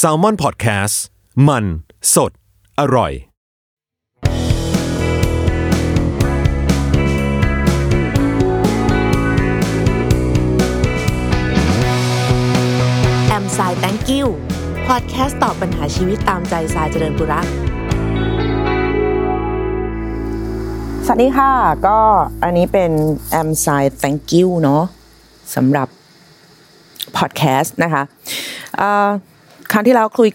s a l ม o n PODCAST มัน สด อร่อย แอมสาย thank you พอดแคสต์ตอบปัญหาชีวิตตามใจสายเจริญบุรักสวัสดีค่ะ ก็อันนี้เป็นแอมสาย thank you เนาะสำหรับ พอดแคสต์นะคะครั้งที่แล้วคุย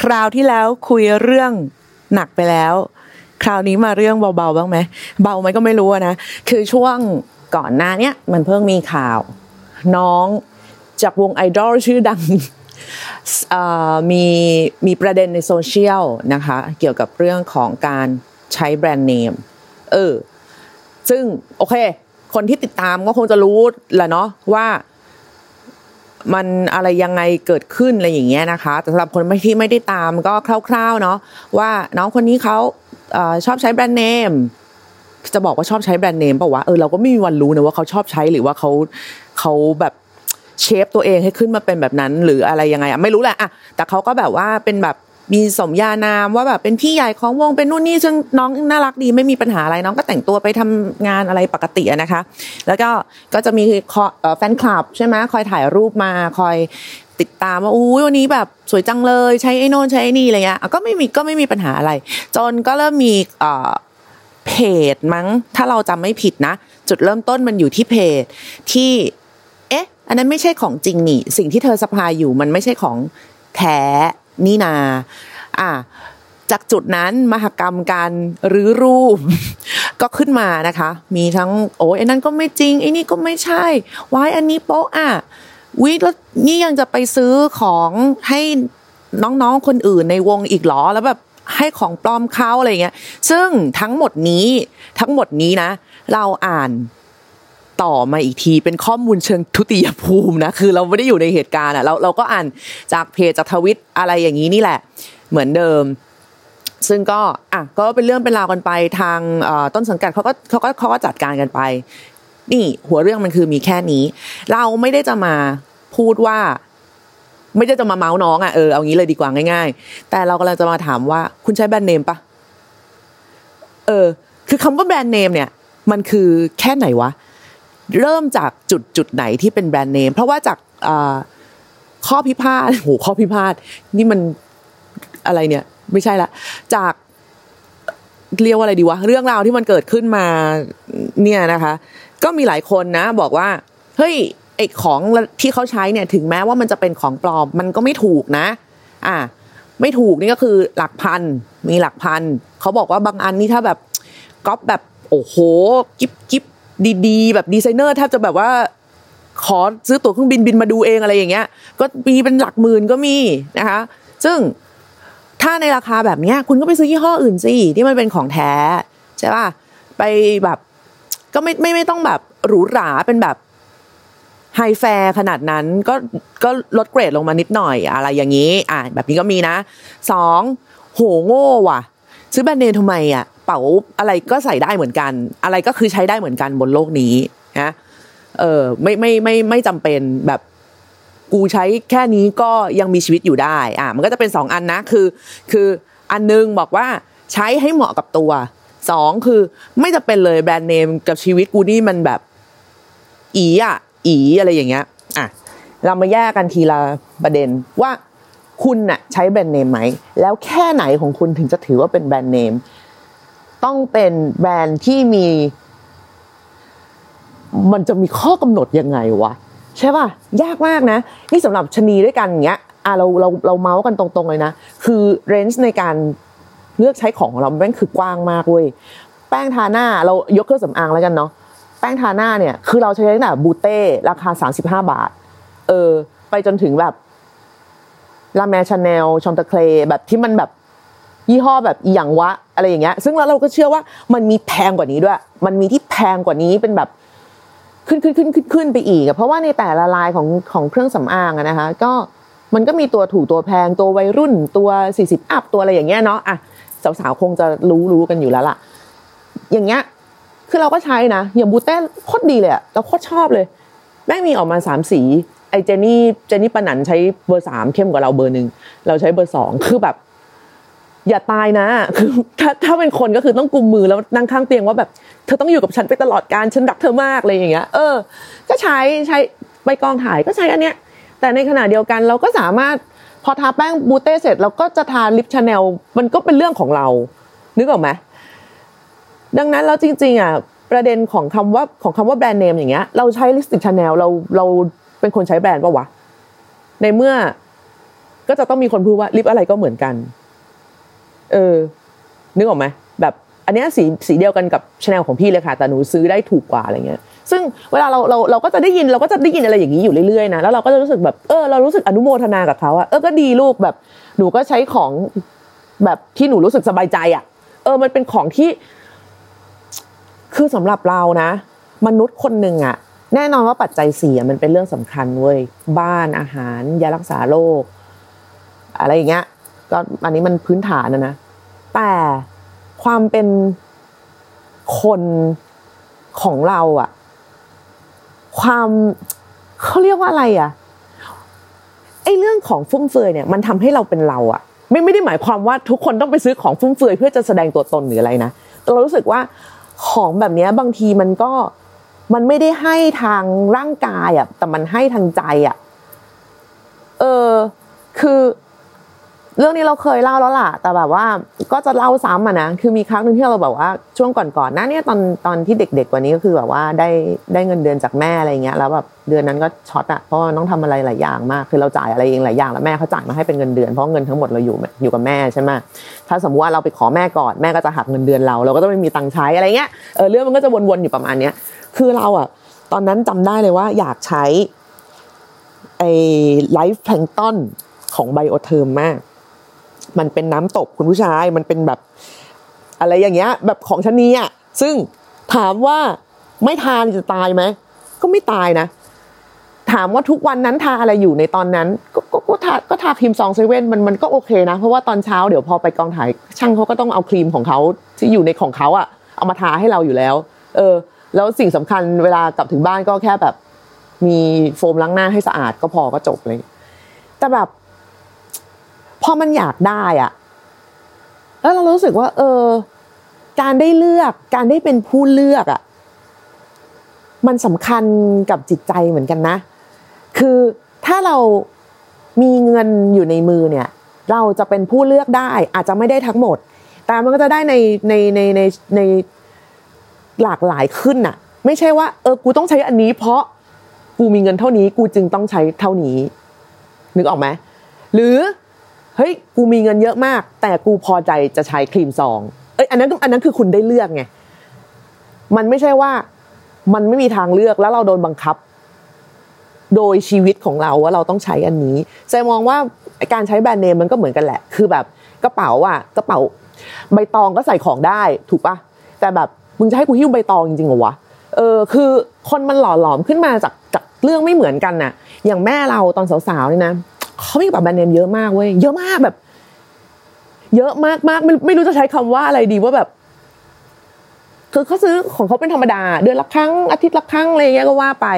คราวที่แล้วคุยเรื่องหนักไปแล้ว คราวนี้มาเรื่องเบาๆบ้างไหมเบาไหมก็ไม่รู้นะคือช่วงก่อนหน้าเนี้ยมันเพิ่งมีข่าว น้องจากวงไอดอลชื่อดังมีมีประเด็นในโซเชียลนะคะ เกี่ยวกับเรื่องของการใช้แบรนด์เนมเออซึ่งโอเค คนที่ติดตามก็คงจะรู้แหละเนาะว่า มันอะไรยังไงเกิดขึ้นอะไรอย่างเงี้ยนะคะ แต่สำหรับคนที่ไม่ได้ตามก็คร่าวๆเนาะว่าน้องคนนี้เขาอชอบใช้แบรนด์เนมจะบอกว่าชอบใช้แบรนด์เนมป่าวะเออเราก็ไม่มีวันรู้นะว่าเขาชอบใช้หรือว่าเขาเขาแบบเชฟตัวเองให้ขึ้นมาเป็นแบบนั้น หรืออะไรยังไงอะไม่รู้แหละอะแต่เขาก็แบบว่าเป็นแบบ มีสมญานามว่าแบบเป็นพี่ใหญ่ของวงเป็นนู่นนี่ซึ่งน้องน่ารักดีไม่มีปัญหาอะไรน้องก็แต่งตัวไปทำงานอะไรปกตินะคะ แล้วก็ก็จะมีคอเอ่อแฟนคลับใช่ไหมคอยถ่ายรูปมาคอยติดตามว่าอุ้วันนี้แบบสวยจังเลยใช้ไอ้โน่นใช้ไอ้นี่อะไรเงี้ยก็ไม่มีก็ไม่มีปัญหาอะไร จนก็เริ่มมีเอ่อเพจมั้ง ถ้าเราจำไม่ผิดนะ จุดเริ่มต้นมันอยู่ที่เพจที่ เอ๊ะ อันนั้นไม่ใช่ของจริงนี่ สิ่งที่เธอสะพายอยู่มันไม่ใช่ของแท้ นี่นา อะจากจุดนั้นมหกรรมการรื้อรูป ก็ขึ้นมานะคะ มีทั้งโอ้ยอันนั้นก็ไม่จริงไอ้นี่ก็ไม่ใช่วายอันนี้โป๊ะอะวิแล้วนี่ยังจะไปซื้อของให้น้องๆคนอื่นในวงอีกหรอแล้วแบบให้ของปลอมเขาอะไรเงี้ย ซึ่งทั้งหมดนี้ทั้งหมดนี้นะ เราอ่าน ต่อมาอีกที เป็นข้อมูลเชิงทุติยภูมินะคือเราไม่ได้อยู่ในเหตุการณ์อะเราเราก็อ่านจากเพจจากทวิตอะไรอย่างนี้นี่แหละ เหมือนเดิม ซึ่งก็อะก็เป็นเรื่องเป็นราวกันไปทางต้นสังกัดเขาก็เขาก็เขาก็จัดการกันไป นี่หัวเรื่องมันคือมีแค่นี้ เราไม่ได้จะมาพูดว่า ไม่ได้จะมาเมาส์น้องอะเออเอางี้เลยดีกว่าง่าย ๆ แต่เรากำลังจะมาถามว่าคุณใช้แบรนด์เนมปะเออ คือคำว่าแบรนด์เนมเนี่ย มันคือแค่ไหนวะ เริ่มจากจุดจุดไหนที่เป็นแบรนด์เนม เพราะว่าจากข้อพิพาทโหข้อพิพาทนี่มันอะไรเนี่ย ไม่ใช่ละ จากเรียกว่าอะไรดีวะ เรื่องราวที่มันเกิดขึ้นมาเนี่ยนะคะ ก็มีหลายคนนะ บอกว่า เฮ้ยไอของที่เขาใช้เนี่ย ถึงแม้ว่ามันจะเป็นของปลอม มันก็ไม่ถูกนะ อะไม่ถูกนี่ก็คือหลักพัน มีหลักพัน เขาบอกว่าบางอันนี่ถ้าแบบก๊อปแบบโอ้โห กิ๊บกิ๊บ ดีๆ แบบดีไซเนอร์แทบจะแบบว่า ขอซื้อตั๋วเครื่องบินบินมาดูเองอะไรอย่างเงี้ย ก็มีเป็นหลักหมื่นก็มีนะคะ ซึ่งถ้าในราคาแบบเนี้ย คุณก็ไปซื้อยี่ห้ออื่นสิที่มันเป็นของแท้ใช่ป่ะไปแบบก็ไม่ไม่ไม่ต้องแบบหรูหราเป็นแบบ high fash ขนาดนั้นก็ก็ลดเกรดลงมานิดหน่อยอะไรอย่างนี้ อะแบบนี้ก็มีนะสองโหโง่ว่ะ ซื้อแบรนด์เนมทำไมอะเป๋าอะไรก็ใส่ได้เหมือนกัน อะไรก็คือใช้ได้เหมือนกันบนโลกนี้นะเออไม่ไม่ไม่ไม่จำเป็นแบบกูใช้แค่นี้ก็ยังมีชีวิตอยู่ได้อะมันก็จะเป็นสองอันนะคือ คืออันนึงบอกว่าใช้ให้เหมาะกับตัวสองคือไม่จะเป็นเลยแบรนด์เนมกับชีวิตกูนี่มันแบบ อีอะ อีอะไรอย่างเงี้ยอะเรามาแยกกันทีละประเด็นว่า คุณน่ะใช้แบรนด์เนมไหม แล้วแค่ไหนของคุณถึงจะถือว่าเป็นแบรนด์เนม ต้องเป็นแบรนด์ที่มี มันจะมีข้อกำหนดยังไงวะ ใช่ป่ะ ยากมากนะ นี่สำหรับชะนีด้วยกันอย่างเงี้ยอะเราเราเราเมาส์กันตรงๆเลยนะ คือเรนจ์ในการเลือกใช้ของของเราแม่งคือกว้างมากเว้ย แป้งทาหน้าเรายกเครื่องสำอางแล้วกันเนาะ แป้งทาหน้าเนี่ย คือเราใช้ตั้งแต่บูเต้ราคา 35 บาท เออ ไปจนถึงแบบ La Mer Chanel Chantecaille แบบที่มันแบบยี่ห้อแบบอย่างวะอะไรอย่างเงี้ย ซึ่งแล้วเราก็เชื่อว่ามันมีแพงกว่านี้ด้วย มันมีที่แพงกว่านี้เป็นแบบขึ้นขึ้นขึ้นขึ้นขึ้นไปอีกอะเพราะว่าในแต่ละลายของของเครื่องสำอางอะนะคะ ก็มันก็มีตัวถูกตัวแพงตัววัยรุ่นตัว 40 up ตัวอะไรอย่างเงี้ยเนาะอะสาวๆคงจะรู้รู้กันอยู่แล้วล่ะ อย่างเงี้ยคือเราก็ใช้นะอย่างบูเต้โคตรดีเลยอะเราโคตรชอบเลย แม่งมีออกมาสามสี ไอเจนี่เจนี่ปนันใช้เบอร์สามเข้มกว่าเราเบอร์หนึ่งเราใช้เบอร์สองคือแบบ อย่าตายนะคือถ้าถ้าเป็นคนก็คือต้องกุมมือแล้วนั่งข้างเตียงว่าแบบเธอต้องอยู่กับฉันไปตลอดการฉันรักเธอมากอะไรอย่างเงี้ย เออ ก็ใช้ใช้ไปกองถ่ายก็ใช้อันเนี้ย แต่ในขณะเดียวกันเราก็สามารถพอทาแป้งบูเต้เสร็จเราก็จะทาลิปชาแนลมันก็เป็นเรื่องของเรา นึกออกไหมดังนั้นแล้วจริงๆอะประเด็นของคำว่าของคำว่าแบรนด์เนมอย่างเงี้ยเราใช้ลิปสติกชาแนลเราเรา เป็นคนใช้แบรนด์ปะวะ ในเมื่อก็จะต้องมีคนพูดว่าลิปอะไรก็เหมือนกัน เออ นึกออกไหมแบบอันนี้สีสีเดียวกันกับชาแนลของพี่เลยค่ะ แต่หนูซื้อได้ถูกกว่าอะไรเงี้ย ซึ่งเวลาเราเราเราก็จะได้ยินเราก็จะได้ยินอะไรอย่างนี้อยู่เรื่อยๆนะ แล้วเราก็จะรู้สึกแบบเออเรารู้สึกอนุโมทนากับเขาอะเออก็ดีลูกแบบ หนูก็ใช้ของแบบที่หนูรู้สึกสบายใจอะเออมันเป็นของที่ คือสำหรับเรานะ มนุษย์คนหนึ่งอะ แน่นอนว่าปัจจัยสี่มันเป็นเรื่องสำคัญเว้ยบ้านอาหารยารักษาโรคอะไรอย่างเงี้ยก็อันนี้มันพื้นฐานนะนะแต่ความเป็นคนของเราอะความเขาเรียกว่าอะไรอะไอเรื่องของฟุ่มเฟือยเนี่ย มันทำให้เราเป็นเราอะไม่ไม่ได้หมายความว่าทุกคนต้องไปซื้อของฟุ่มเฟือยเพื่อจะแสดงตัวตนหรืออะไรนะแต่เรารู้สึกว่าของแบบนี้บางทีมันก็ มันไม่ได้ให้ทางร่างกายอะแต่มันให้ทางใจอะเออคือเรื่องนี้เราเคยเล่าแล้วล่ะ แต่แบบว่าก็จะเล่าซ้ำอะนะ คือมีครั้งหนึ่งที่เราแบบว่าช่วงก่อนๆน้านี้ตอนตอนที่เด็กๆกว่านี้ก็คือแบบว่าได้ได้เงินเดือนจากแม่อะไรเงี้ย แล้วแบบเดือนนั้นก็ช็อตอะ เพราะต้องทำอะไรหลายอย่างมาก คือเราจ่ายอะไรเองหลายอย่างแล้วแม่เขาจ่ายมาให้เป็นเงินเดือน เพราะเงินทั้งหมดเราอยู่อยู่กับแม่ใช่ไหมถ้าสมมติว่าเราไปขอแม่ก่อนแม่ก็จะหักเงินเดือนเรา เราก็ต้องไม่มีตังค์ใช้อะไรเงี้ย เออเรื่องมันก็จะวนๆอยู่ประมาณเนี้ย คือเราอะตอนนั้นจำได้เลยว่าอยากใช้ไอ้ Life Plankton ของ Biotherm มาก มันเป็นน้ำตบคุณผู้ชาย มันเป็นแบบ อะไรอย่างเงี้ย แบบของชนีอะซึ่งถามว่าไม่ทานจะตายไหม ก็ไม่ตายนะ ถามว่าทุกวันนั้นทาอะไรอยู่ในตอนนั้น ก็ก็ก็ทาก็ทาครีมซองเซเว่นมันมันก็โอเคนะ เพราะว่าตอนเช้าเดี๋ยวพอไปกองถ่ายช่างเขาก็ต้องเอาครีมของเขาที่อยู่ในของเขาอะเอามาทาให้เราอยู่แล้ว เออ แล้วสิ่งสำคัญเวลากลับถึงบ้านก็แค่แบบ มีโฟมล้างหน้าให้สะอาดก็พอก็จบเลย แต่แบบพอมันอยากได้อะแล้วเรารู้สึกว่า เออ การได้เลือก การได้เป็นผู้เลือกอะมันสำคัญกับจิตใจเหมือนกันนะ คือถ้าเรามีเงินอยู่ในมือเนี่ย เราจะเป็นผู้เลือกได้ อาจจะไม่ได้ทั้งหมด แต่มันก็จะได้ในในในในใน หลากหลายขึ้นอะไม่ใช่ว่าเออกูต้องใช้อันนี้ เพราะกูมีเงินเท่านี้ กูจึงต้องใช้เท่านี้ นึกออกไหมหรือเฮ้ยกูมีเงินเยอะมาก แต่กูพอใจจะใช้ครีมซองเอ้ยอันนั้นอันนั้นคือคุณได้เลือกไงมันไม่ใช่ว่ามันไม่มีทางเลือกแล้วเราโดนบังคับ โดยชีวิตของเราว่าเราต้องใช้อันนี้แซมองว่าการใช้แบรนด์เนมมันก็เหมือนกันแหละ คือแบบกระเป๋าอะกระเป๋า ใบตองก็ใส่ของได้ถูกปะแต่แบบ มึงจะให้กูหิ้วใบตองจริงๆเหรอวะเออคือคนมันหล่อหลอมขึ้นมาจากจากเรื่องไม่เหมือนกันน่ะ อย่างแม่เราตอนสาวๆนี่นะเขามีกระเป๋าแบรนด์เนมเยอะมากเว้ยเยอะมากแบบ เยอะมากมากไม่ไม่รู้จะใช้คำว่าอะไรดีว่าแบบคือเขาซื้อของเขาเป็นธรรมดา เดือนละครั้งอาทิตย์ละครั้งอะไรเงี้ยก็ว่าไป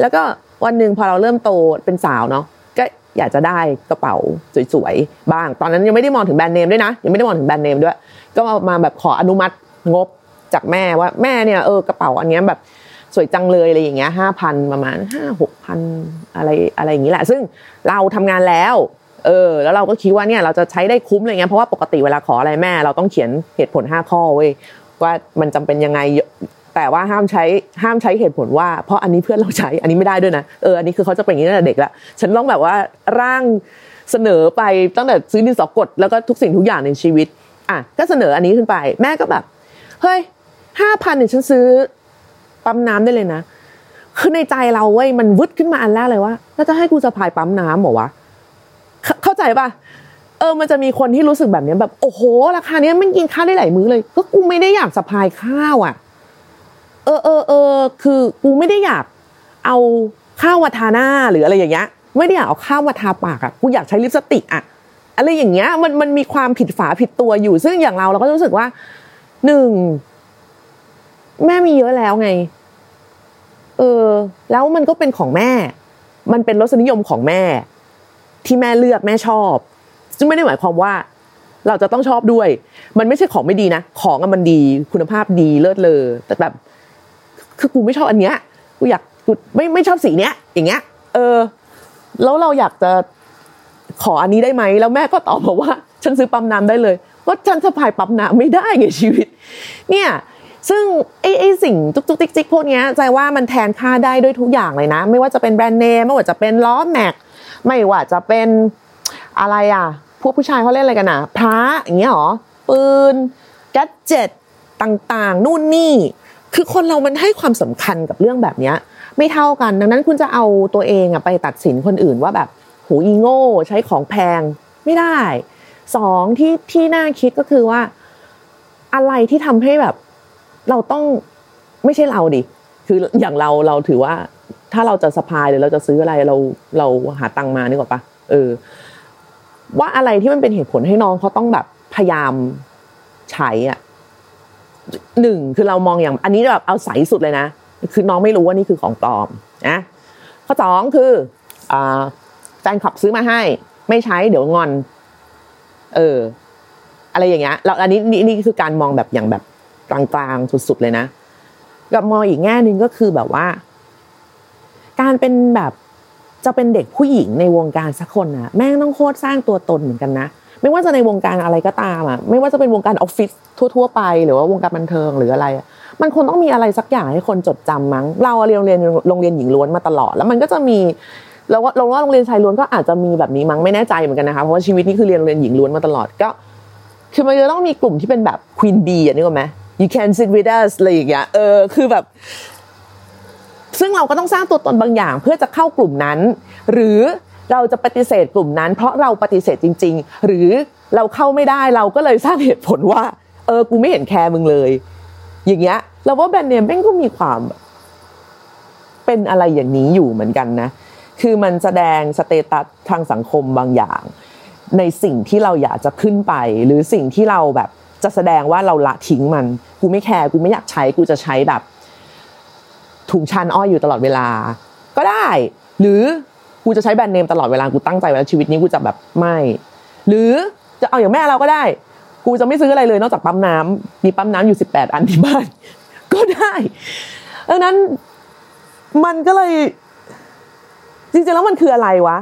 แล้วก็วันหนึ่งพอเราเริ่มโตเป็นสาวเนาะก็อยากจะได้กระเป๋าสวยๆบ้าง ตอนนั้นยังไม่ได้มองถึงแบรนด์เนมด้วยนะยังไม่ได้มองถึงแบรนด์เนมด้วย ก็มาแบบขออนุมัติงบ จากแม่ว่าแม่เนี่ยเออกระเป๋าอันนี้แบบสวยจังเลยอะไรอย่างเงี้ยห้าพันประมาณห้าหกพันอะไรอะไรอย่างงี้แหละ ซึ่งเราทำงานแล้วเออแล้วเราก็คิดว่าเนี่ยเราจะใช้ได้คุ้มอะไรเงี้ยเพราะว่าปกติเวลาขออะไรแม่ เราต้องเขียนเหตุผลห้าข้อเว้ยว่ามันจำเป็นยังไงแต่ว่าห้ามใช้ห้ามใช้เหตุผลว่า เพราะอันนี้เพื่อนเราใช้อันนี้ไม่ได้ด้วยนะเอออันนี้คือเขาจะเป็นอย่างนี้ตั้งแต่เด็กละฉันต้องแบบว่าร่างเสนอไปตั้งแต่ซื้อดินสอกดแล้วก็ทุกสิ่งทุกอย่างในชีวิตอะก็เสนออันนี้ขึ้นไป แม่ก็แบบเฮ้ย ห้าพันเนี่ยฉันซื้อปั๊มน้ำได้เลยนะคือในใจเราเว้ยมันวึดขึ้นมาอันแรกเลยว่าแล้วจะให้กูสะพายปั๊มน้ำเหรอวะเข้าใจป่ะเออมันจะมีคนที่รู้สึกแบบนี้แบบโอ้โห ราคาเนี้ยมันกินข้าวได้หลายมื้อเลย ก็กูไม่ได้อยากสะพายข้าวอะ เออเออเออคือกูไม่ได้อยากเอาข้าวมาทาหน้าหรืออะไรอย่างเงี้ยไม่ได้อยากเอาข้าวมาทาปากอะกูอยากใช้ลิปสติกอะอะไรอย่างเงี้ยมันมันมีความผิดฝาผิดตัวอยู่ ซึ่งอย่างเราเราก็รู้สึกว่าหนึ่ง แม่มีเยอะแล้วไง เออ แล้วมันก็เป็นของแม่ มันเป็นรสนิยมของแม่ ที่แม่เลือกแม่ชอบ ซึ่งไม่ได้หมายความว่า เราจะต้องชอบด้วย มันไม่ใช่ของไม่ดีนะ ของมันดี คุณภาพดีเลิศเลอแต่แบบ คือกูไม่ชอบอันเนี้ย กูอยากกูไม่ไม่ชอบสีเนี้ย อย่างเงี้ย เออ แล้วเราอยากจะขออันนี้ได้ไหม แล้วแม่ก็ตอบมาว่า ฉันซื้อปั๊มน้ำได้เลย ว่าฉันสะพายปั๊มน้ำไม่ได้ไงชีวิต เนี่ย ซึ่งไอ้ไอ้สิ่งจุกจุกจิกจิกพวกนี้ใจว่ามันแทนค่าได้ด้วยทุกอย่างเลยนะ ไม่ว่าจะเป็นแบรนด์เนมไม่ว่าจะเป็นล้อแม็กไม่ว่าจะเป็นอะไรอะพวกผู้ชายเขาเล่นอะไรกันอะพระอย่างเงี้ยหรอปืนแก๊เจ็ตต่างๆ นู่นนี่ คือคนเรามันให้ความสำคัญกับเรื่องแบบเนี้ย ไม่เท่ากัน ดังนั้นคุณจะเอาตัวเองอะไปตัดสินคนอื่นว่าแบบหูอีโง่ใช้ของแพงไม่ได้สองที่ที่น่าคิดก็คือว่า อะไรที่ทำให้แบบ เราต้องไม่ใช่เราดิคืออย่างเราเราถือว่าถ้าเราจะสะพายหรือเราจะซื้ออะไรเราเราหาตังมานี่กว่าปะเออ ว่าอะไรที่มันเป็นเหตุผลให้น้องเขาต้องแบบพยายามใช้อะหนึ่งคือเรามองอย่าง อันนี้แบบเอาใสสุดเลยนะคือน้องไม่รู้ว่านี่คือของปลอมนะข้อสองคืออ่าแฟนคลับซื้อมาให้ ไม่ใช้เดี๋ยวงอน เออ อะไรอย่างเงี้ยแล้วอันนี้นี่นี่คือการมองแบบอย่างแบบ กลางๆสุดๆเลยนะ กับมองอีกแง่หนึ่งก็คือแบบว่า การเป็นแบบจะเป็นเด็กผู้หญิงในวงการสักคนนะแม่งต้องโคตรสร้างตัวตนเหมือนกันนะไม่ว่าจะในวงการอะไรก็ตามอะไม่ว่าจะเป็นวงการออฟฟิศทั่ว ๆ ไป หรือว่าวงการบันเทิงหรืออะไร มันคงต้องมีอะไรสักอย่างให้คนจดจำมั้ง เราเรียนโรงเรียนโรงเรียนหญิงล้วนมาตลอด แล้วมันก็จะมีเราว่าเราว่าโรงเรียนชายล้วนก็อาจจะมีแบบนี้มั้งไม่แน่ใจเหมือนกันนะคะเพราะว่าชีวิตนี้คือเรียนโรงเรียนหญิงล้วนมาตลอดก็ คือมันจะต้องมีกลุ่มที่เป็นแบบ Queen Bee อะนึกออกไหม you can sit with us อะไรอย่างเงี้ยเออคือแบบ ซึ่งเราก็ต้องสร้างตัวตนบางอย่าง เพื่อจะเข้ากลุ่มนั้น หรือเราจะปฏิเสธกลุ่มนั้น เพราะเราปฏิเสธจริง ๆ หรือเราเข้าไม่ได้เราก็เลยสร้างเหตุผลว่า เออกูไม่เห็นแคร์มึงเลย อย่างเงี้ยเราว่าแบรนด์เนมแม่งก็มีความเป็นอะไรอย่างนี้อยู่เหมือนกันนะ คือมันแสดง status ทางสังคมบางอย่าง ในสิ่งที่เราอยากจะขึ้นไป หรือสิ่งที่เราแบบ จะแสดงว่าเราละทิ้งมัน กูไม่แคร์กูไม่อยากใช้กูจะใช้แบบ ถุงชันอ้อยอยู่ตลอดเวลา ก็ได้ หรือกูจะใช้แบรนด์เนมตลอดเวลากูตั้งใจไว้แล้วชีวิตนี้กูจะแบบไม่ หรือจะเอาอย่างแม่เราก็ได้ กูจะไม่ซื้ออะไรเลยนอกจากปั๊มน้ำมีปั๊มน้ำอยู่สิบแปดอันที่บ้าน ก็ได้ดังนั้นมันก็เลย จริงๆแล้วมันคืออะไรวะ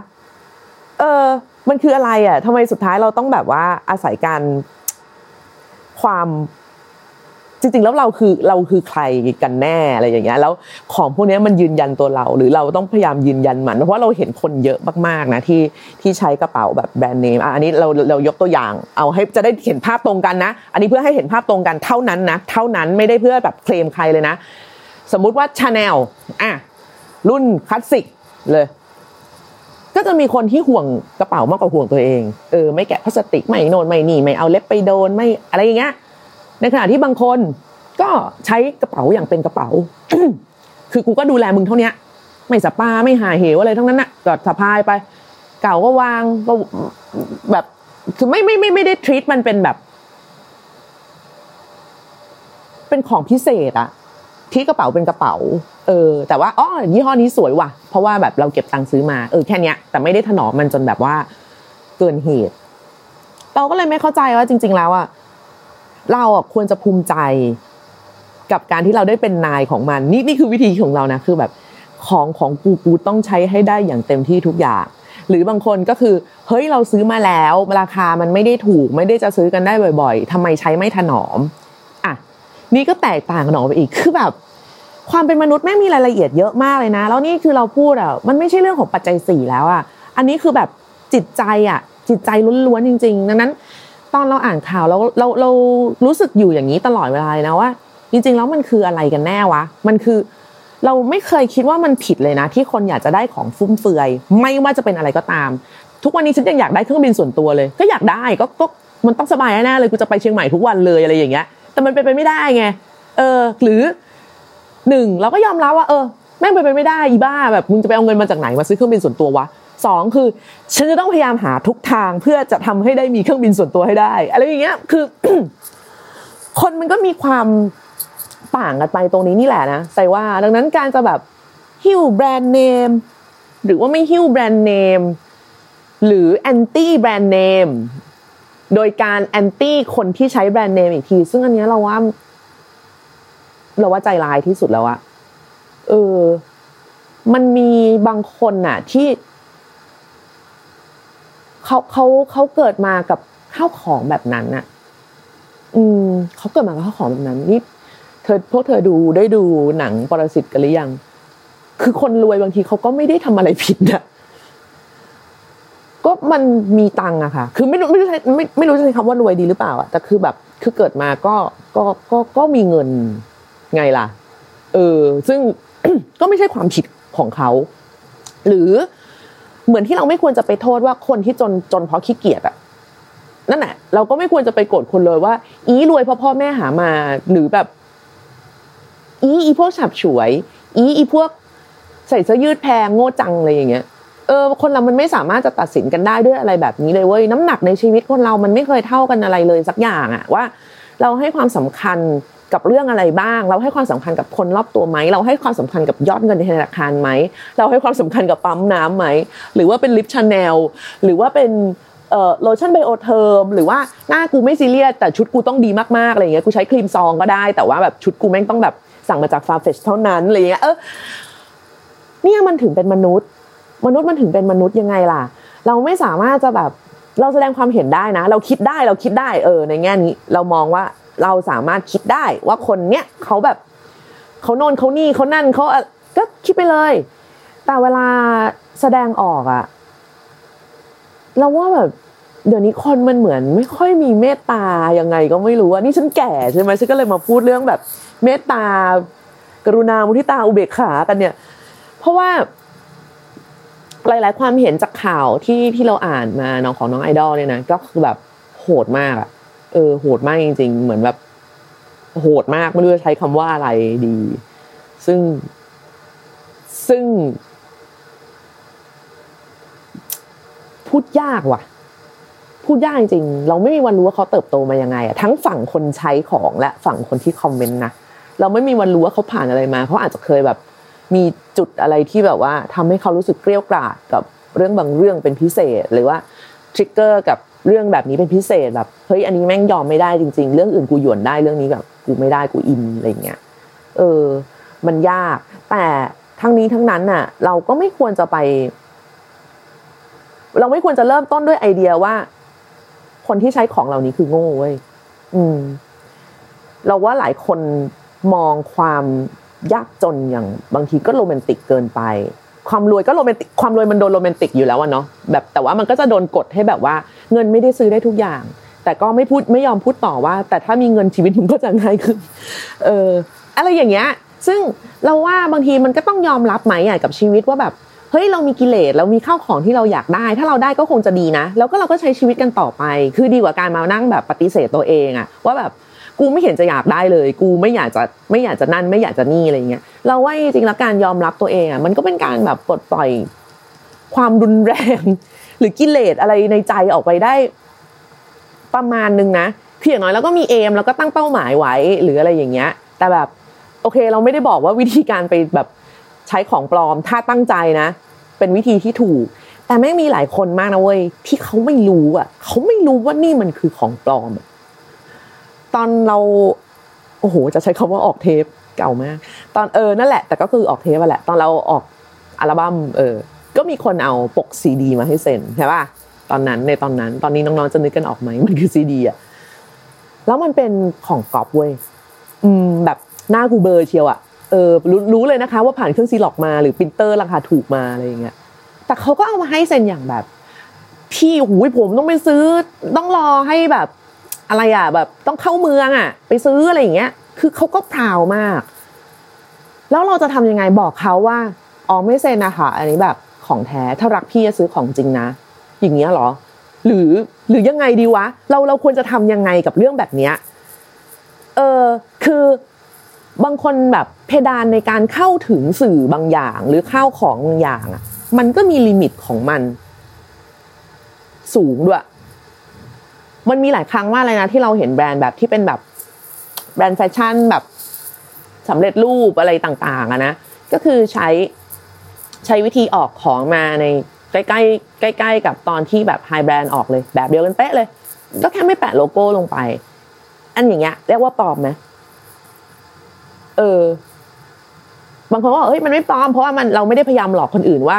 เออ มันคืออะไรอะทำไมสุดท้ายเราต้องแบบว่าอาศัยการ ความจริงๆแล้วเราคือเราคือใครกันแน่อะไรอย่างเงี้ยแล้วของพวกนี้มันยืนยันตัวเรา หรือเราต้องพยายามยืนยันมันเพราะเราเห็นคนเยอะมากๆนะที่ที่ใช้กระเป๋าแบบแบรนด์เนมอันนี้เราเรายกตัวอย่าง เอาให้จะได้เห็นภาพตรงกันนะ อันนี้เพื่อให้เห็นภาพตรงกันเท่านั้นนะเท่านั้นไม่ได้เพื่อแบบเคลมใครเลยนะ สมมุติว่าชาแนลอะรุ่นคลาสสิกเลย ก็จะมีคนที่ห่วงกระเป๋ามากกว่าห่วงตัวเองเออไม่แกะพลาสติกไม่โน่นไม่นี่ไม่เอาเล็บไปโดนไม่อะไรอย่างเงี้ยในขณะที่บางคนก็ใช้กระเป๋าอย่างเป็นกระเป๋า คือกูก็ดูแลมึงเท่านี้ไม่สปาไม่หาเหวอะไรทั้งนั้นน่ะก็สะพายไป เก่าก็วางก็แบบคือไม่ไม่ไม่ไม่ได้ treat มันเป็นแบบ เป็นของพิเศษอะที่กระเป๋าเป็นกระเป๋า เออแต่ว่าอ๋อยี่ห้อนี้สวยว่ะ เพราะว่าแบบเราเก็บตังค์ซื้อมาเออแค่นี้แต่ไม่ได้ถนอมมันจนแบบว่าเกินเหตุ เราก็เลยไม่เข้าใจว่าจริง ๆ แล้วอะเราอะควรจะภูมิใจกับการที่เราได้เป็นนายของมัน นี่นี่คือวิธีของเรานะคือแบบของของกูกูต้องใช้ให้ได้อย่างเต็มที่ทุกอย่าง หรือบางคนก็คือเฮ้ยเราซื้อมาแล้ว ราคามันไม่ได้ถูก ไม่ได้จะซื้อกันได้บ่อย ๆทำไมใช้ไม่ถนอมอะนี่ก็แตกต่างกันออกไปอีกคือแบบ ความเป็นมนุษย์แม่มีรายละเอียดเยอะมากเลยนะ แล้วนี่คือเราพูดอะมันไม่ใช่เรื่องของปัจจัยสี่แล้วอะอันนี้คือแบบจิตใจอะจิตใจล้วนๆจริง ๆ ดังนั้น ตอนเราอ่านข่าวเราเราเรารู้สึกอยู่อย่างนี้ตลอดเวลาเลยนะว่า จริงๆแล้วมันคืออะไรกันแน่วะมันคือเราไม่เคยคิดว่ามันผิดเลยนะ ที่คนอยากจะได้ของฟุ่มเฟือย ไม่ว่าจะเป็นอะไรก็ตาม ทุกวันนี้ฉันยังอยากได้เครื่องบินส่วนตัวเลย ก็อยากได้ก็ก็มันต้องสบายแน่เลยกูจะไปเชียงใหม่ทุกวันเลยอะไรอย่างเงี้ยแต่มันเป็นไปไม่ได้ไงเออหรือ หนึ่งเราก็ยอมรับว่าเออแม่งเป็นไปไม่ได้อีบ้าแบบมึงจะไปเอาเงินมาจากไหนมาซื้อเครื่องบินส่วนตัววะสองคือฉันจะต้องพยายามหาทุกทางเพื่อจะทำให้ได้มีเครื่องบินส่วนตัวให้ได้อะไรอย่างเงี้ยคือ คนมันก็มีความต่างกันไปตรงนี้นี่แหละนะแต่ว่าดังนั้นการจะแบบหิ้วแบรนด์เนมหรือว่าไม่หิ้วแบรนด์เนมหรือแอนตี้แบรนด์เนมโดยการแอนตี้คนที่ใช้แบรนด์เนมอีกที ซึ่งอันนี้เราว่า เราว่าใจร้ายที่สุดแล้วอะเออ มันมีบางคนน่ะ ที่เขาเขาเขาเกิดมากับข้าวของแบบนั้นน่ะ อืมเขาเกิดมากับข้าวของแบบนั้นนี่เธอพวกเธอดูได้ดูหนังปรสิตกันหรือยัง คือคนรวยบางทีเขาก็ไม่ได้ทำอะไรผิดนะก็มันมีตังอะค่ะ คือไม่รู้ไม่รู้ใช้ไม่ไม่รู้จะใช้คำว่ารวยดีหรือเปล่าอะแต่คือแบบ คือเกิดมาก็ก็ก็ก็มีเงิน ไงล่ะ เออ ซึ่งก็ไม่ใช่ความผิดของเขา หรือเหมือนที่เราไม่ควรจะไปโทษว่าคนที่จนจนเพราะขี้เกียจอะนั่นแหละเราก็ไม่ควรจะไปโกรธคนเลยว่า อีรวยเพราะพ่อแม่หามา หรือแบบ อีอีพวกฉับฉวย อีอีพวกใส่เสื้อยืดแพงโง่จังอะไรอย่างเงี้ยเออคนเรามันไม่สามารถจะตัดสินกันได้ด้วยอะไรแบบนี้เลยเว้ยน้ำหนักในชีวิตคนเรามันไม่เคยเท่ากันอะไรเลยสักอย่างอะว่า เราให้ความสำคัญ กับเรื่องอะไรบ้าง เราให้ความสำคัญกับคนรอบตัวไหม เราให้ความสำคัญกับยอดเงินในธนาคารไหม เราให้ความสำคัญกับปั๊มน้ำไหม หรือว่าเป็นลิปชาแนล หรือว่าเป็นโลชั่น Biotherm หรือว่าหน้ากูไม่ซีเรียสแต่ชุดกูต้องดีมากๆอะไรเงี้ย กูใช้ครีมซองก็ได้ แต่ว่าแบบชุดกูแม่งต้องแบบสั่งมาจาก Farfetch เท่านั้นอะไรเงี้ย เออ เนี่ยมันถึงเป็นมนุษย์ มนุษย์มันถึงเป็นมนุษย์ยังไงล่ะ เราไม่สามารถจะแบบเราแสดงความเห็นได้นะ เราคิดได้เราคิดได้เออ ในแง่นี้ เรามองว่า เราสามารถคิดได้ว่าคนเนี้ยเขาแบบเขาโน่นเขานี่เขานั่นเขาก็คิดไปเลย แต่เวลาแสดงออกอะเราว่าแบบเดี๋ยวนี้คนมันเหมือนไม่ค่อยมีเมตตายังไงก็ไม่รู้อะนี่ฉันแก่ใช่ไหมฉันก็เลยมาพูดเรื่องแบบเมตตากรุณามุทิตาอุเบกขากันเนี่ย เพราะว่าหลาย ๆ ความเห็นจากข่าวที่ที่เราอ่านมาน้องของน้องไอดอลเนี่ยนะก็คือแบบโหดมากอะ เออโหดมากจริง ๆ เหมือนแบบโหดมากไม่รู้จะใช้คำว่าอะไรดี ซึ่งซึ่ง พูดยากว่ะ พูดยากจริงๆเราไม่มีวันรู้ว่าเขาเติบโตมายังไงอะทั้งฝั่งคนใช้ของและฝั่งคนที่คอมเมนต์นะเราไม่มีวันรู้ว่าเขาผ่านอะไรมาเขาอาจจะเคยแบบ มีจุดอะไรที่แบบว่าทำให้เขารู้สึกเกลี้ยกล่อมกับเรื่องบางเรื่องเป็นพิเศษ หรือว่าทริกเกอร์กับ เรื่องแบบนี้เป็นพิเศษแบบเฮ้ยอันนี้แม่งยอมไม่ได้จริง ๆ เรื่องอื่นกูหยวนได้เรื่องนี้แบบกูไม่ได้กูอินอะไรเงี้ยเออ มันยาก แต่ทั้งนี้ทั้งนั้นน่ะ เราก็ไม่ควรจะไป เราไม่ควรจะเริ่มต้นด้วยไอเดียว่า คนที่ใช้ของเหล่านี้คือโง่เว้ยอืม เราว่าหลายคนมองความยากจนอย่างบางทีก็โรแมนติกเกินไป ความรวยก็โรแมนติกความรวยมันโดนโรแมนติกอยู่แล้วอะเนาะแบบแต่ว่ามันก็จะโดนกดให้แบบว่า เงินไม่ได้ซื้อได้ทุกอย่าง แต่ก็ไม่พูดไม่ยอมพูดต่อว่า แต่ถ้ามีเงินชีวิตมันก็จะง่ายขึ้นเอออะไรอย่างเงี้ยซึ่งเราว่าบางทีมันก็ต้องยอมรับไหมอะกับชีวิตว่าแบบเฮ้ยเรามีกิเลสเรามีข้าวของที่เราอยากได้ ถ้าเราได้ก็คงจะดีนะ แล้วก็เราก็ใช้ชีวิตกันต่อไป คือดีกว่าการมานั่งแบบปฏิเสธตัวเองอะว่าแบบ กูไม่เห็นจะอยากได้เลย กูไม่อยากจะไม่อยากจะนั่นไม่อยากจะนี่อะไรเงี้ยเราว่าจริงๆแล้วการยอมรับตัวเองอะมันก็เป็นการแบบปลดปล่อยความรุนแรง หรือกิเลสอะไรในใจออกไปได้ ประมาณนึงนะคืออย่างน้อยเราก็มีเอมแล้วก็ตั้งเป้าหมายไว้หรืออะไรอย่างเงี้ย แต่แบบโอเค เราไม่ได้บอกว่าวิธีการไปแบบใช้ของปลอมถ้าตั้งใจนะ เป็นวิธีที่ถูก แต่ไม่งมีหลายคนมากนะเว้ยที่เขาไม่รู้อะเขาไม่รู้ว่านี่มันคือของปลอม ตอนเราโอ้โหจะใช้คำว่าออกเทปเก่ามาก ตอนเออนั่นแหละ แต่ก็คือออกเทปแหละ ตอนเราออกอัลบั้มเออก็มีคนเอาปกซีดีมาให้เซ็นใช่ป่ะตอนนั้นในตอนนั้น ตอนนี้น้องๆจะนึกกันออกไหมมันคือซีดีอะแล้วมันเป็นของก๊อบเว้ยอืมแบบหน้ากูเบอร์เชียวอะเออรู้รู้เลยนะคะ ว่าผ่านเครื่องซีร็อกซ์มาหรือปรินเตอร์ราคาถูกมาอะไรอย่างเงี้ยแต่เขาก็เอามาให้เซ็นอย่างแบบ พี่หูยผมต้องไปซื้อ ต้องรอให้แบบ อะไรอะแบบต้องเข้าเมืองอะ ไปซื้ออะไรอย่างเงี้ย คือเขาก็พราวมาก แล้วเราจะทำยังไงบอกเขาว่าอ๋อไม่เซ็นนะคะอันนี้แบบของแท้ถ้ารักพี่จะซื้อของจริงนะ อย่างเงี้ยเหรอ หรือหรือยังไงดีวะ เราเราควรจะทำยังไงกับเรื่องแบบเนี้ยเออคือบางคนแบบเพดานในการเข้าถึงสื่อบางอย่าง หรือข้าวของบางอย่างอะมันก็มี limit ของมัน สูงด้วย มันมีหลายครั้งว่าอะไรนะที่เราเห็นแบรนด์แบบที่เป็นแบบแบรนด์แฟชั่นแบบสำเร็จรูปอะไรต่างๆอะนะก็คือใช้ใช้วิธีออกของมาในใกล้ๆใกล้ๆกับตอนที่แบบ high brand ออกเลย แบบเดียวกันเป๊ะเลย ก็แค่ไม่แปะโลโก้ลงไป อันอย่างเงี้ยเรียกว่าปลอมไหมเออบางคนก็บอกเฮ้ยมันไม่ปลอมเพราะว่ามันเราไม่ได้พยายามหลอกคนอื่นว่า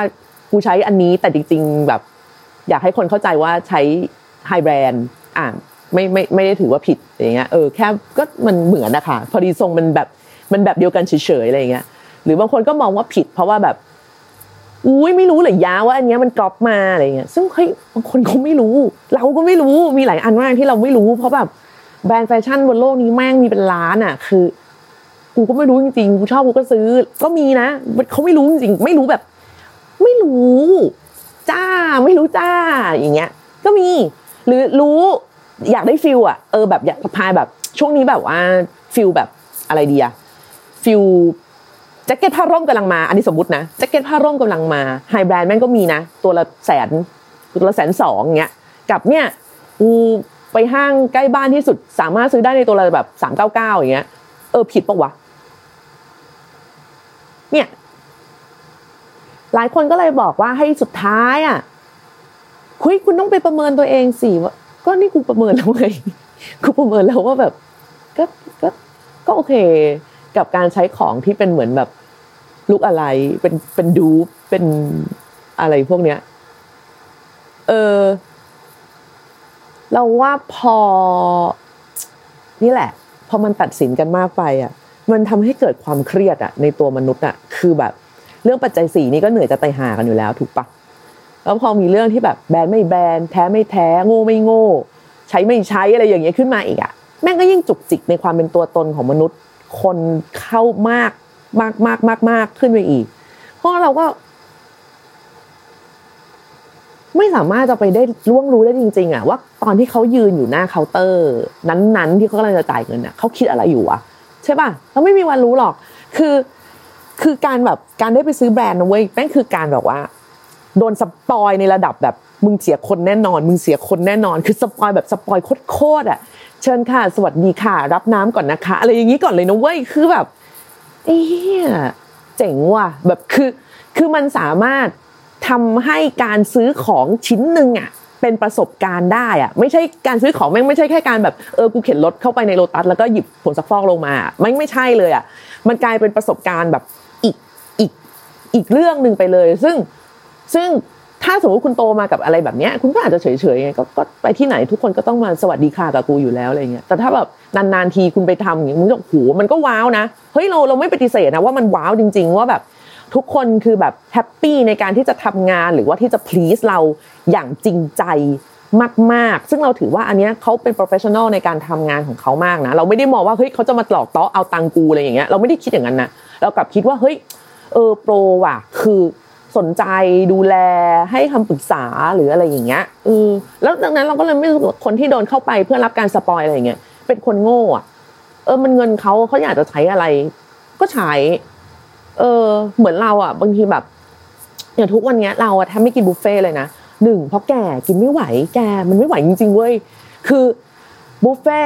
กูใช้อันนี้แต่จริงๆแบบ อยากให้คนเข้าใจว่าใช้ไฮแบรนด์ อ่าไม่ไม่ไม่ได้ถือว่าผิดอย่างเงี้ยเออแค่ก็มันเหมือนนะคะพอดีทรงมันแบบมันแบบเดียวกันเฉยๆอะไรเงี้ยหรือบางคนก็มองว่าผิด เพราะว่าแบบอุ้ยไม่รู้เลยยาว่าอันเนี้ยมันกรอบมาอะไรเงี้ยซึ่งเฮ้ยบางคนเขาไม่รู้ เราก็ไม่รู้มีหลายอันมากที่เราไม่รู้ เพราะแบบแบรนด์แฟชั่นบนโลกนี้แม่งมีเป็นล้านอะ คือ กูก็ไม่รู้จริงๆกูชอบกูก็ซื้อ ก็มีนะเขาไม่รู้จริงๆไม่รู้แบบ ไม่รู้ จ้า ไม่รู้จ้าอย่างเงี้ย ก็มี หรือรู้ อยากได้ feel อะเออแบบอยากพายแบบ ช่วงนี้แบบว่า feel แบบอะไรดีอะ feel แจ็คเก็ตผ้าร่มกำลังมาอันนี้สมมตินะแจ็คเก็ตผ้าร่มกำลังมา high brand แม่งก็มีนะ ตัวละแสนตัวละแสนสองเงี้ยกับเนี่ยกูไปห้างใกล้บ้านที่สุดสามารถซื้อได้ในตัวละแบบสามเก้าเก้าอย่างเงี้ยเออผิดปะวะเนี่ยหลายคนก็เลยบอกว่าให้สุดท้ายอะคุยคุณต้องไปประเมินตัวเองสิว่า ก็นี่กูประเมินแล้วไงกูประเมินแล้วว่าแบบก็ก็ก็โอเค กับการใช้ของที่เป็นเหมือนแบบลุกอะไรเป็นเป็นดูเป็นอะไรพวกเนี้ย เออ เราว่าพอ นี่แหละ พอมันตัดสินกันมากไป อะ มันทำให้เกิดความเครียดอะ ในตัวมนุษย์อะ คือแบบ เรื่องปัจจัยสี่นี่ก็เหนื่อยจะไตหากันอยู่แล้ว ถูกปะ แล้วพอมีเรื่องที่แบบแบนไม่แบนแท้ไม่แท้โง่ไม่โง่ ใช้ไม่ใช้อะไรอย่างเงี้ยขึ้นมาอีกอะแม่งก็ยิ่งจุกจิกในความเป็นตัวตนของมนุษย์ คนเข้ามากมากมากมากมากขึ้นไปอีก เพราะเราก็ ไม่สามารถจะไปได้ล่วงรู้ได้จริง ๆอะว่าตอนที่เขายืนอยู่หน้าเคาน์เตอร์ นั้นๆ ที่เขากำลังจะจ่ายเงินอะเขาคิดอะไรอยู่อะใช่ป่ะเราไม่มีวันรู้หรอก คือ คือการแบบการได้ไปซื้อแบรนด์เนมเว้ยแม่งคือการแบบว่า โดน spoil ในระดับแบบมึงเสียคนแน่นอน มึงเสียคนแน่นอน คือ spoil แบบ spoilโคตรๆอะ เชิญค่ะ สวัสดีค่ะ รับน้ำก่อนนะคะ อะไรอย่างนี้ก่อนเลยนะเว้ย คือแบบเอ้ยเจ๋งว่ะ แบบคือ คือมันสามารถทำให้การซื้อของชิ้นหนึ่งอะเป็นประสบการณ์ได้อะไม่ใช่การซื้อของแม่งไม่ใช่แค่การแบบเออกูเข็นรถเข้าไปในโลตัสแล้วก็หยิบผลซักฟอกลงมาไม่ไม่ใช่เลยอะมันกลายเป็นประสบการณ์แบบอีกอีกอีกเรื่องหนึ่งไปเลย ซึ่ง ซึ่งถ้าสมมติคุณโตมากับอะไรแบบเนี้ยคุณก็อาจจะเฉยๆไงก็ไปที่ไหนทุกคนก็ต้องมาสวัสดีค่ะกับกูอยู่แล้วอะไรเงี้ยแต่ถ้าแบบนานๆทีคุณไปทำอย่างนี้มึงจะโหมันก็ว้าวนะเฮ้ยเราเราไม่ปฏิเสธนะว่ามันว้าวจริง ๆ ว่าแบบทุกคนคือแบบ happy ในการที่จะทำงานหรือว่าที่จะ please เราอย่างจริงใจมากๆ ซึ่งเราถือว่าอันเนี้ยเขาเป็น professional ในการทำงานของเขามากนะ เราไม่ได้มองว่าเฮ้ยเขาจะมาหลอกเต๊าะเอาตังค์กูอะไรอย่างเงี้ยเราไม่ได้คิดอย่างนั้นนะเรากลับคิดว่าเฮ้ยเออโปรว่ะคือ สนใจดูแลให้คำปรึกษาหรืออะไรอย่างเงี้ยเออแล้วดังนั้นเราก็เลยไม่รู้คนที่โดนเข้าไปเพื่อรับการสปอยอะไรอย่างเงี้ยเป็นคนโง่อะเออมันเงินเขาเขาอยากจะใช้อะไร ก็ใช้ เออ เหมือนเราอะ บางทีแบบอย่างทุกวันเนี้ยเราอะแทบไม่กินบุฟเฟ่เลยนะหนึ่งเพราะแก่กินไม่ไหวแกมันไม่ไหวจริงๆเว้ยคือบุฟเฟ่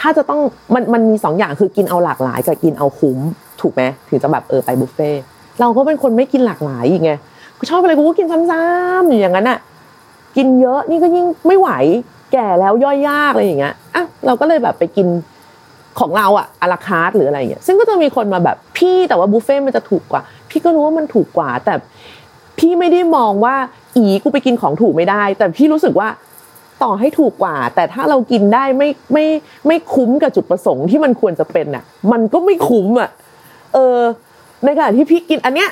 ถ้าจะต้องมันมันมีสองอย่างคือกินเอาหลากหลายกับกินเอาคุ้มถูกไหมถึงจะแบบเออไปบุฟเฟ่ เราก็เป็นคนไม่กินหลากหลายอีกไงกูชอบอะไรกูก็กินซ้ำๆอยู่อย่างนั้นอะกินเยอะนี่ก็ยิ่งไม่ไหวแก่แล้วย่อยยากอะไรอย่างเงี้ยอะเราก็เลยแบบไปกินของเราอะอาราคาร์ทหรืออะไรอย่างเงี้ยซึ่งก็จะมีคนมาแบบพี่แต่ว่าบุฟเฟ่มันจะถูกกว่า พี่ก็รู้ว่ามันถูกกว่า แต่พี่ไม่ได้มองว่า อีกูไปกินของถูกไม่ได้ แต่พี่รู้สึกว่าต่อให้ถูกกว่า แต่ถ้าเรากินได้ไม่ไม่ไม่คุ้มกับจุดประสงค์ที่มันควรจะเป็นอะมันก็ไม่คุ้มอะเออ ในขณะที่พี่กินอันเนี้ย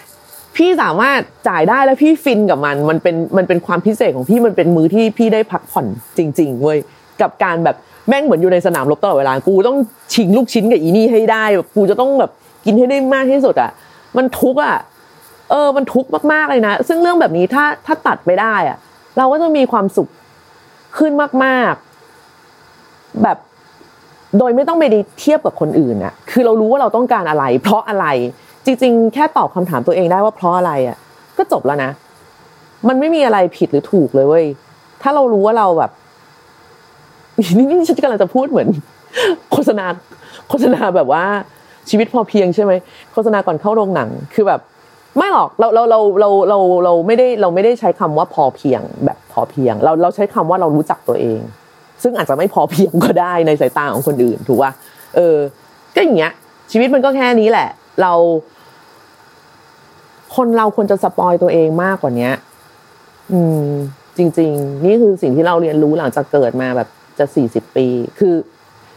พี่สามารถจ่ายได้แล้วพี่ฟินกับมัน มันเป็นมันเป็นความพิเศษของพี่มันเป็นมือที่พี่ได้พักผ่อนจริง ๆเว้ยกับการแบบแม่งเหมือนอยู่ในสนามรบตลอดเวลากูต้องชิงลูกชิ้นกับอีนี่ให้ได้แบบกูจะต้องแบบกินให้ได้มากที่สุดอะ มันทุกข์อะเออ มันทุกข์มากๆเลยนะ ซึ่งเรื่องแบบนี้ถ้าถ้าตัดไปได้อะ เราก็จะมีความสุขขึ้นมากๆ แบบโดยไม่ต้องไปเทียบกับคนอื่นอะ คือเรารู้ว่าเราต้องการอะไร เพราะอะไร จริง ๆ แค่ตอบคำถามตัวเองได้ว่าเพราะอะไรอะ ก็จบแล้วนะ มันไม่มีอะไรผิดหรือถูกเลยเว้ย ถ้าเรารู้ว่าเราแบบนี่นี่ฉันกำลังจะพูดเหมือน โฆษณาโฆษณาแบบว่าชีวิตพอเพียงใช่ไหมโฆษณาก่อนเข้าโรงหนังคือแบบ ไม่หรอกเราเราเราเราเราเราไม่ได้เราไม่ได้ใช้คำว่าพอเพียง แบบพอเพียง เราเราใช้คำว่าเรารู้จักตัวเอง ซึ่งอาจจะไม่พอเพียงก็ได้ในสายตาของคนอื่น ถูกป่ะเออ ก็อย่างเงี้ยชีวิตมันก็แค่นี้แหละ เรา คนเราควรจะ spoil ตัวเองมากกว่าเนี้ย อืม จริง ๆ นี่คือสิ่งที่เราเรียนรู้หลังจากเกิดมาแบบจะสี่สิบปี คือ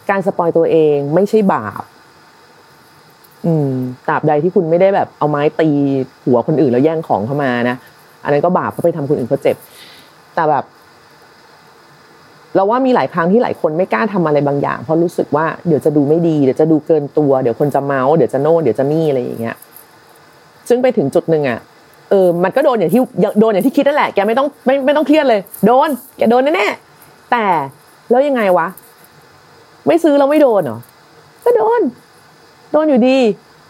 การ spoil ตัวเองไม่ใช่บาป อืมตราบใดที่คุณไม่ได้แบบเอาไม้ตีหัวคนอื่นแล้วแย่งของเข้ามานะ อันนั้นก็บาปเพราะไปทำคนอื่นเขาเจ็บ แต่แบบ เราว่ามีหลายครั้งที่หลายคนไม่กล้าทำอะไรบางอย่างเพราะรู้สึกว่าเดี๋ยวจะดูไม่ดีเดี๋ยวจะดูเกินตัวเดี๋ยวคนจะเมาส์เดี๋ยวจะโน่นเดี๋ยวจะนี่อะไรอย่างเงี้ยซึ่งไปถึงจุดหนึ่งอะเออมันก็โดนอย่างที่โดนอย่างที่คิดนั่นแหละแกไม่ต้องไม่ไม่ต้องเครียดเลย โดนแกโดนแน่แต่แล้วยังไงวะ ไม่ซื้อแล้วไม่โดนเหรอก็โดน โดนอยู่ดี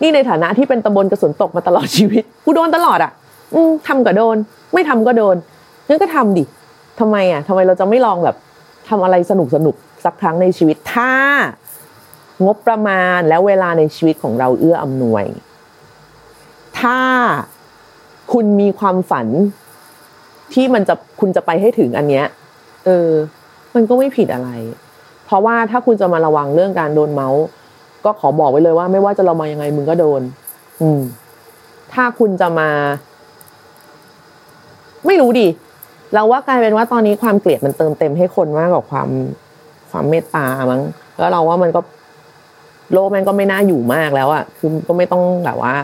นี่ในฐานะที่เป็นตำบลกระสุนตกมาตลอดชีวิตกูโดนตลอดอะ อืมทำก็โดน ไม่ทำก็โดนงั้นก็ทำดิทำไมอะทำไมเราจะไม่ลองแบบ ทำอะไรสนุกสนุกสักครั้งในชีวิตถ้างบประมาณและเวลาในชีวิตของเราเอื้ออำนวย ถ้าคุณมีความฝันที่มันจะคุณจะไปให้ถึงอันเนี้ยเออ มันก็ไม่ผิดอะไร เพราะว่าถ้าคุณจะมาระวังเรื่องการโดนเมาส์ ก็ขอบอกไว้เลยว่า ไม่ว่าจะเระวังยังไงมึงก็โดน อืม ถ้าคุณจะมา ไม่รู้ดิ เราว่ากลายเป็นว่าตอนนี้ความเกลียดมันเติมเต็มให้คนมากกว่าความความเมตตามั้งแล้วเราว่ามันก็โลกมันก็ไม่น่าอยู่มากแล้วอะคือก็ไม่ต้องแบบว่า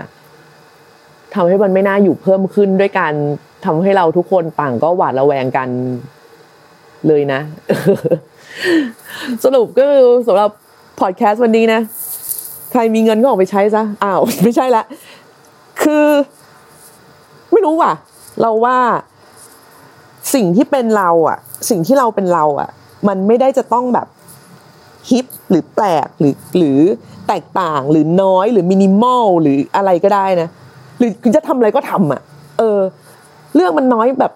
ทำให้มันไม่น่าอยู่เพิ่มขึ้นด้วยการทำให้เราทุกคนต่างก็หวาดระแวงกันเลยนะ สรุปก็คือสำหรับพอดแคสต์วันนี้นะ ใครมีเงินก็ออกไปใช้ซะอ้าว ไม่ใช่ละ คือ ไม่รู้ว่ะ เราว่า สิ่งที่เป็นเราอะ สิ่งที่เราเป็นเราอะ มันไม่ได้จะต้องแบบฮิปหรือแปลกหรือหรือแตกต่างหรือน้อยหรือมินิมอลหรืออะไรก็ได้นะ หรือคือจะทำอะไรก็ทำอะ เออ เรื่องมันน้อยแบบ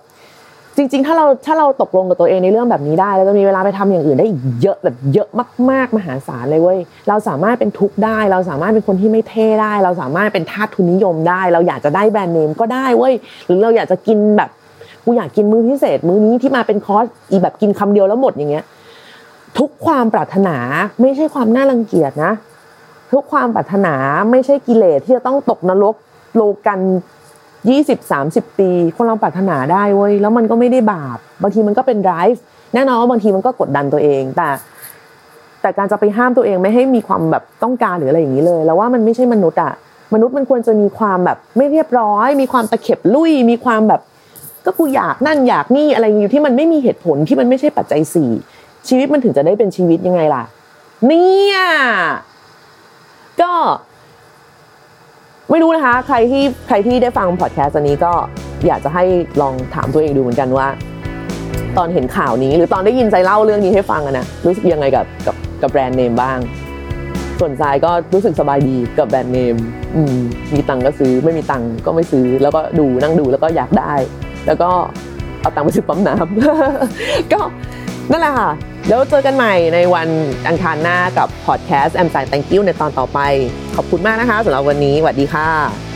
จริง ๆ ถ้าเราถ้าเราตกลงกับตัวเองในเรื่องแบบนี้ได้ แล้วจะมีเวลาไปทำอย่างอื่นได้อีกเยอะแบบเยอะมาก ๆ มหาศาลเลยเว้ยเราสามารถเป็นทุกข์ได้ เราสามารถเป็นคนที่ไม่เท่ได้ เราสามารถเป็นทาสทุนนิยมได้ เราอยากจะได้แบรนด์เนมก็ได้เว้ยหรือเราอยากจะกินแบบ กูอยากกินมื้อพิเศษ มื้อนี้ที่มาเป็นคอร์สอีแบบกินคำเดียวแล้วหมดอย่างเงี้ย ทุกความปรารถนาไม่ใช่ความน่ารังเกียจนะ ทุกความปรารถนาไม่ใช่กิเลสที่จะต้องตกนรกโลกันยี่สิบสามสิบปีคนเราปรารถนาได้เว้ยแล้วมันก็ไม่ได้บาปบางทีมันก็เป็นไดรฟ์แน่นอนว่าบางทีมันก็กดดันตัวเอง แต่แต่การจะไปห้ามตัวเองไม่ให้มีความแบบต้องการหรืออะไรอย่างนี้เลย แล้วว่ามันไม่ใช่มนุษย์อะมนุษย์มันควรจะมีความแบบไม่เรียบร้อย มีความตะเข็บลุยมีความแบบ ก็กูอยากนั่นอยากนี่อะไรอยู่ที่มันไม่มีเหตุผลที่มันไม่ใช่ปัจจัยสี่ชีวิตมันถึงจะได้เป็นชีวิตยังไงล่ะ เนี่ยก็ ไม่รู้นะคะ ใครที่ใครที่ได้ฟังพอดแคสต์อันนี้ก็อยากจะให้ลองถามตัวเองดูเหมือนกันว่า ตอนเห็นข่าวนี้ หรือตอนได้ยินใจเล่าเรื่องนี้ให้ฟังอะนะรู้สึกยังไงกับกับกับแบรนด์เนมบ้าง ส่วนทรายก็รู้สึกสบายดีกับแบรนด์เนม อืมมีตังก็ซื้อไม่มีตังก็ไม่ซื้อ แล้วก็ดูนั่งดูแล้วก็อยากได้ แล้วก็เอาตังค์ไปซื้อปั๊มน้ำ ก็นั่นแหละค่ะ แล้วเจอกันใหม่ในวันอังคารหน้ากับพอดแคสต์แอมสายแตงกิ้วในตอนต่อไป ขอบคุณมากนะคะสำหรับวันนี้สวัสดีค่ะ